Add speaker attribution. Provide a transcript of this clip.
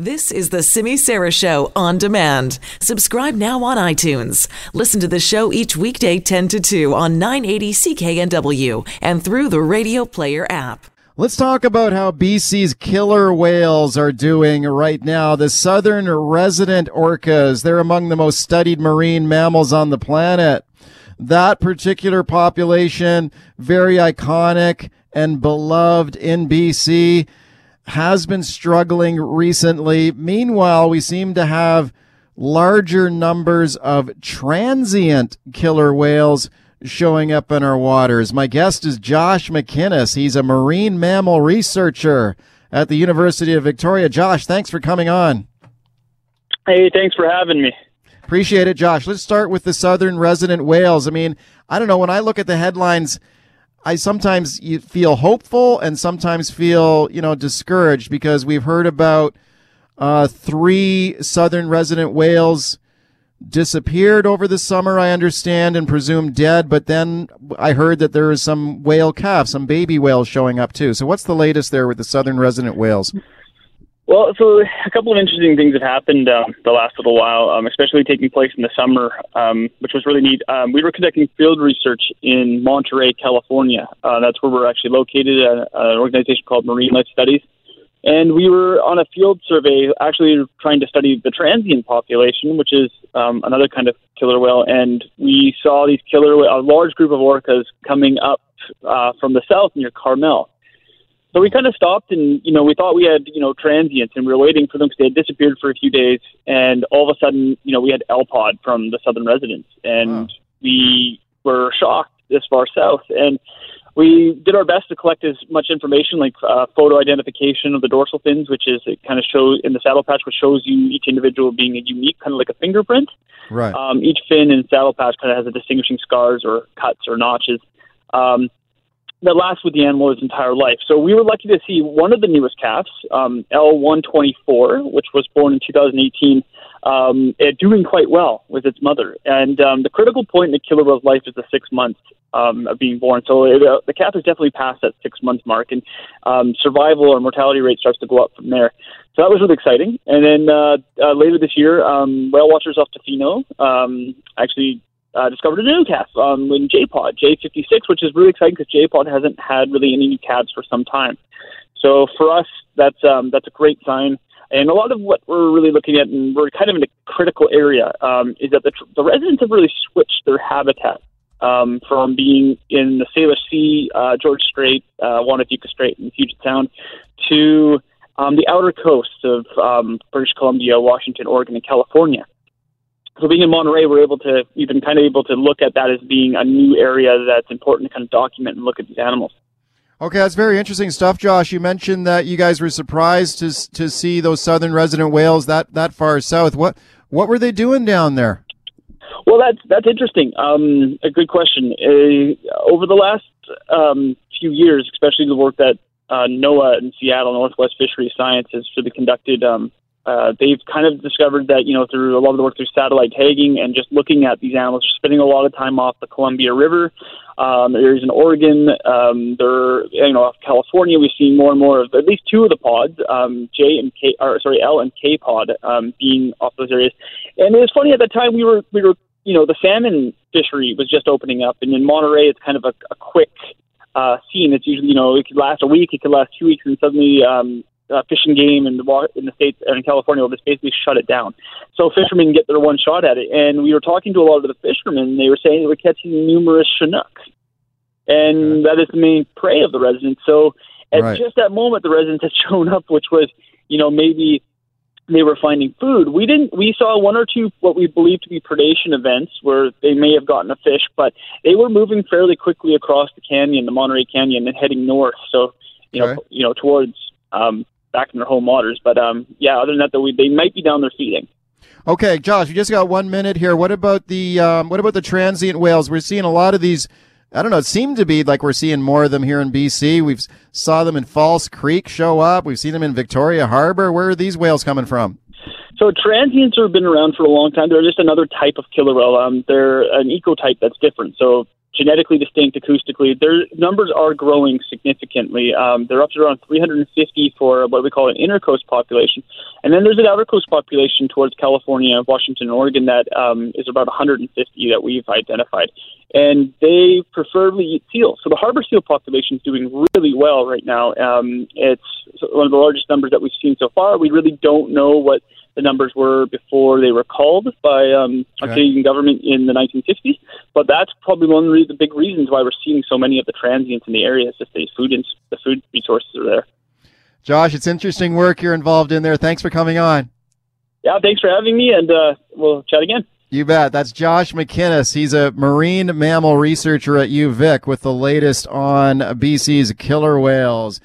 Speaker 1: This is the Simi Sara Show on demand. Subscribe now on iTunes. Listen to the show each weekday 10 to 2 on 980 CKNW and through the Radio Player app.
Speaker 2: Let's talk about how BC's killer whales are doing right now. The southern resident orcas, they're among the most studied marine mammals on the planet. That particular population, very iconic and beloved in BC has been struggling recently. Meanwhile, we seem to have larger numbers of transient killer whales showing up in our waters. My guest is Josh McInnes. He's a marine mammal researcher at the University of Victoria. Josh, thanks for coming on.
Speaker 3: Hey, thanks for having me.
Speaker 2: Appreciate it, Josh. Let's start with the southern resident whales. I mean, I don't know, when I look at the headlines, I sometimes feel hopeful and sometimes feel, you know, discouraged because we've heard about uh, three southern resident whales disappeared over the summer, I understand, and presumed dead. But then I heard that there is some whale calf, some baby whales showing up too. So what's the latest there with the southern resident whales?
Speaker 3: Well, so a couple of interesting things have happened um, the last little while, um, especially taking place in the summer, um, which was really neat. Um, we were conducting field research in Monterey, California. Uh, that's where we're actually located at an organization called Marine Life Studies. And we were on a field survey, actually trying to study the transient population, which is um, another kind of killer whale. And we saw these killer, a large group of orcas coming up uh, from the south near Carmel. So we kind of stopped and, you know, we thought we had, you know, transients and we were waiting for them because they had disappeared for a few days. And all of a sudden, you know, we had L-pod from the southern residents and wow. we were shocked this far south. And we did our best to collect as much information, like uh, photo identification of the dorsal fins, which is it kind of shows in the saddle patch, which shows you each individual being a unique, kind of like a fingerprint.
Speaker 2: Right.
Speaker 3: Um, each fin and saddle patch kind of has a distinguishing scars or cuts or notches. Um, that lasts with the animal its entire life. So we were lucky to see one of the newest calves, um, L124, which was born in 2018, um, doing quite well with its mother. And um, the critical point in the killer whale's life is the six months um, of being born. So it, uh, the calf has definitely passed that six month mark, and um, survival or mortality rate starts to go up from there. So that was really exciting. And then uh, uh, later this year, um, whale watchers off Tofino um, actually uh, discovered a new calf um, in J-Pod, J56, which is really exciting because J-Pod hasn't had really any new calves for some time. So for us, that's um, that's a great sign. And a lot of what we're really looking at, and we're kind of in a critical area, um, is that the, the residents have really switched their habitat um, from being in the Salish Sea, uh, Georgia Strait, uh, Fuca Strait, and Puget Sound, to um, the outer coasts of um, British Columbia, Washington, Oregon, and California so being in Monterey, we're able to we've been kind of able to look at that as being a new area that's important to kind of document and look at these animals.
Speaker 2: Okay, that's very interesting stuff, Josh. You mentioned that you guys were surprised to to see those southern resident whales that that far south. What what were they doing down there?
Speaker 3: Well, that's that's interesting. Um, a good question. Uh, over the last um, few years, especially the work that uh, NOAA in Seattle, Northwest Fisheries Science, has really conducted um, uh, they've kind of discovered that you know through a lot of the work through satellite tagging and just looking at these animals, spending a lot of time off the Columbia River. Um, areas in Oregon, um, there, you know, off California, we've seen more and more of at least two of the pods, um, J and K, or sorry, L and K pod, um, being off those areas. And it was funny at the time we were we were you know the salmon fishery was just opening up, and in Monterey it's kind of a, a quick uh, scene. It's usually you know it could last a week, it could last two weeks, and suddenly um, uh, fishing game in the in the states and in California will just basically shut it down. So fishermen get their one shot at it. And we were talking to a lot of the fishermen. They were saying they were catching numerous Chinooks, and that is the main prey of the residents. So at right. just that moment, the residents had shown up, which was you know maybe they were finding food. We didn't. We saw one or two what we believe to be predation events where they may have gotten a fish, but they were moving fairly quickly across the canyon, the Monterey Canyon, and heading north. So you know, you know, towards um, back in their home waters. But um, yeah, other than that, though, they might be down there feeding.
Speaker 2: Okay, Josh, we just got one minute here. What about the um, what about the transient whales? We're seeing a lot of these. I don't know. It seemed to be like we're seeing more of them here in BC. We've saw them in False Creek show up. We've seen them in Victoria Harbor. Where are these whales coming from?
Speaker 3: So transients have been around for a long time. They're just another type of killer whale. Um, they're an ecotype that's different. So genetically distinct acoustically. Their numbers are growing significantly. Um, they're up to around 350 for what we call an inner coast population, and then there's an outer coast population towards California, Washington, and Oregon that um, is about 150 that we've identified, and they preferably eat seals. So the harbor seal population is doing really well right now. Um, it's one of the largest numbers that we've seen so far. We really don't know what the numbers were before they were called by um, our Canadian government in the 1960s. But that's probably one of the big reasons why we're seeing so many of the transients in the area. Is just the food and the food resources are there.
Speaker 2: Josh, it's interesting work you're involved in there. Thanks for coming on.
Speaker 3: Yeah, thanks for having me, and uh, we'll chat again.
Speaker 2: You bet. That's Josh McInnes. He's a marine mammal researcher at UVic with the latest on BC's killer whales.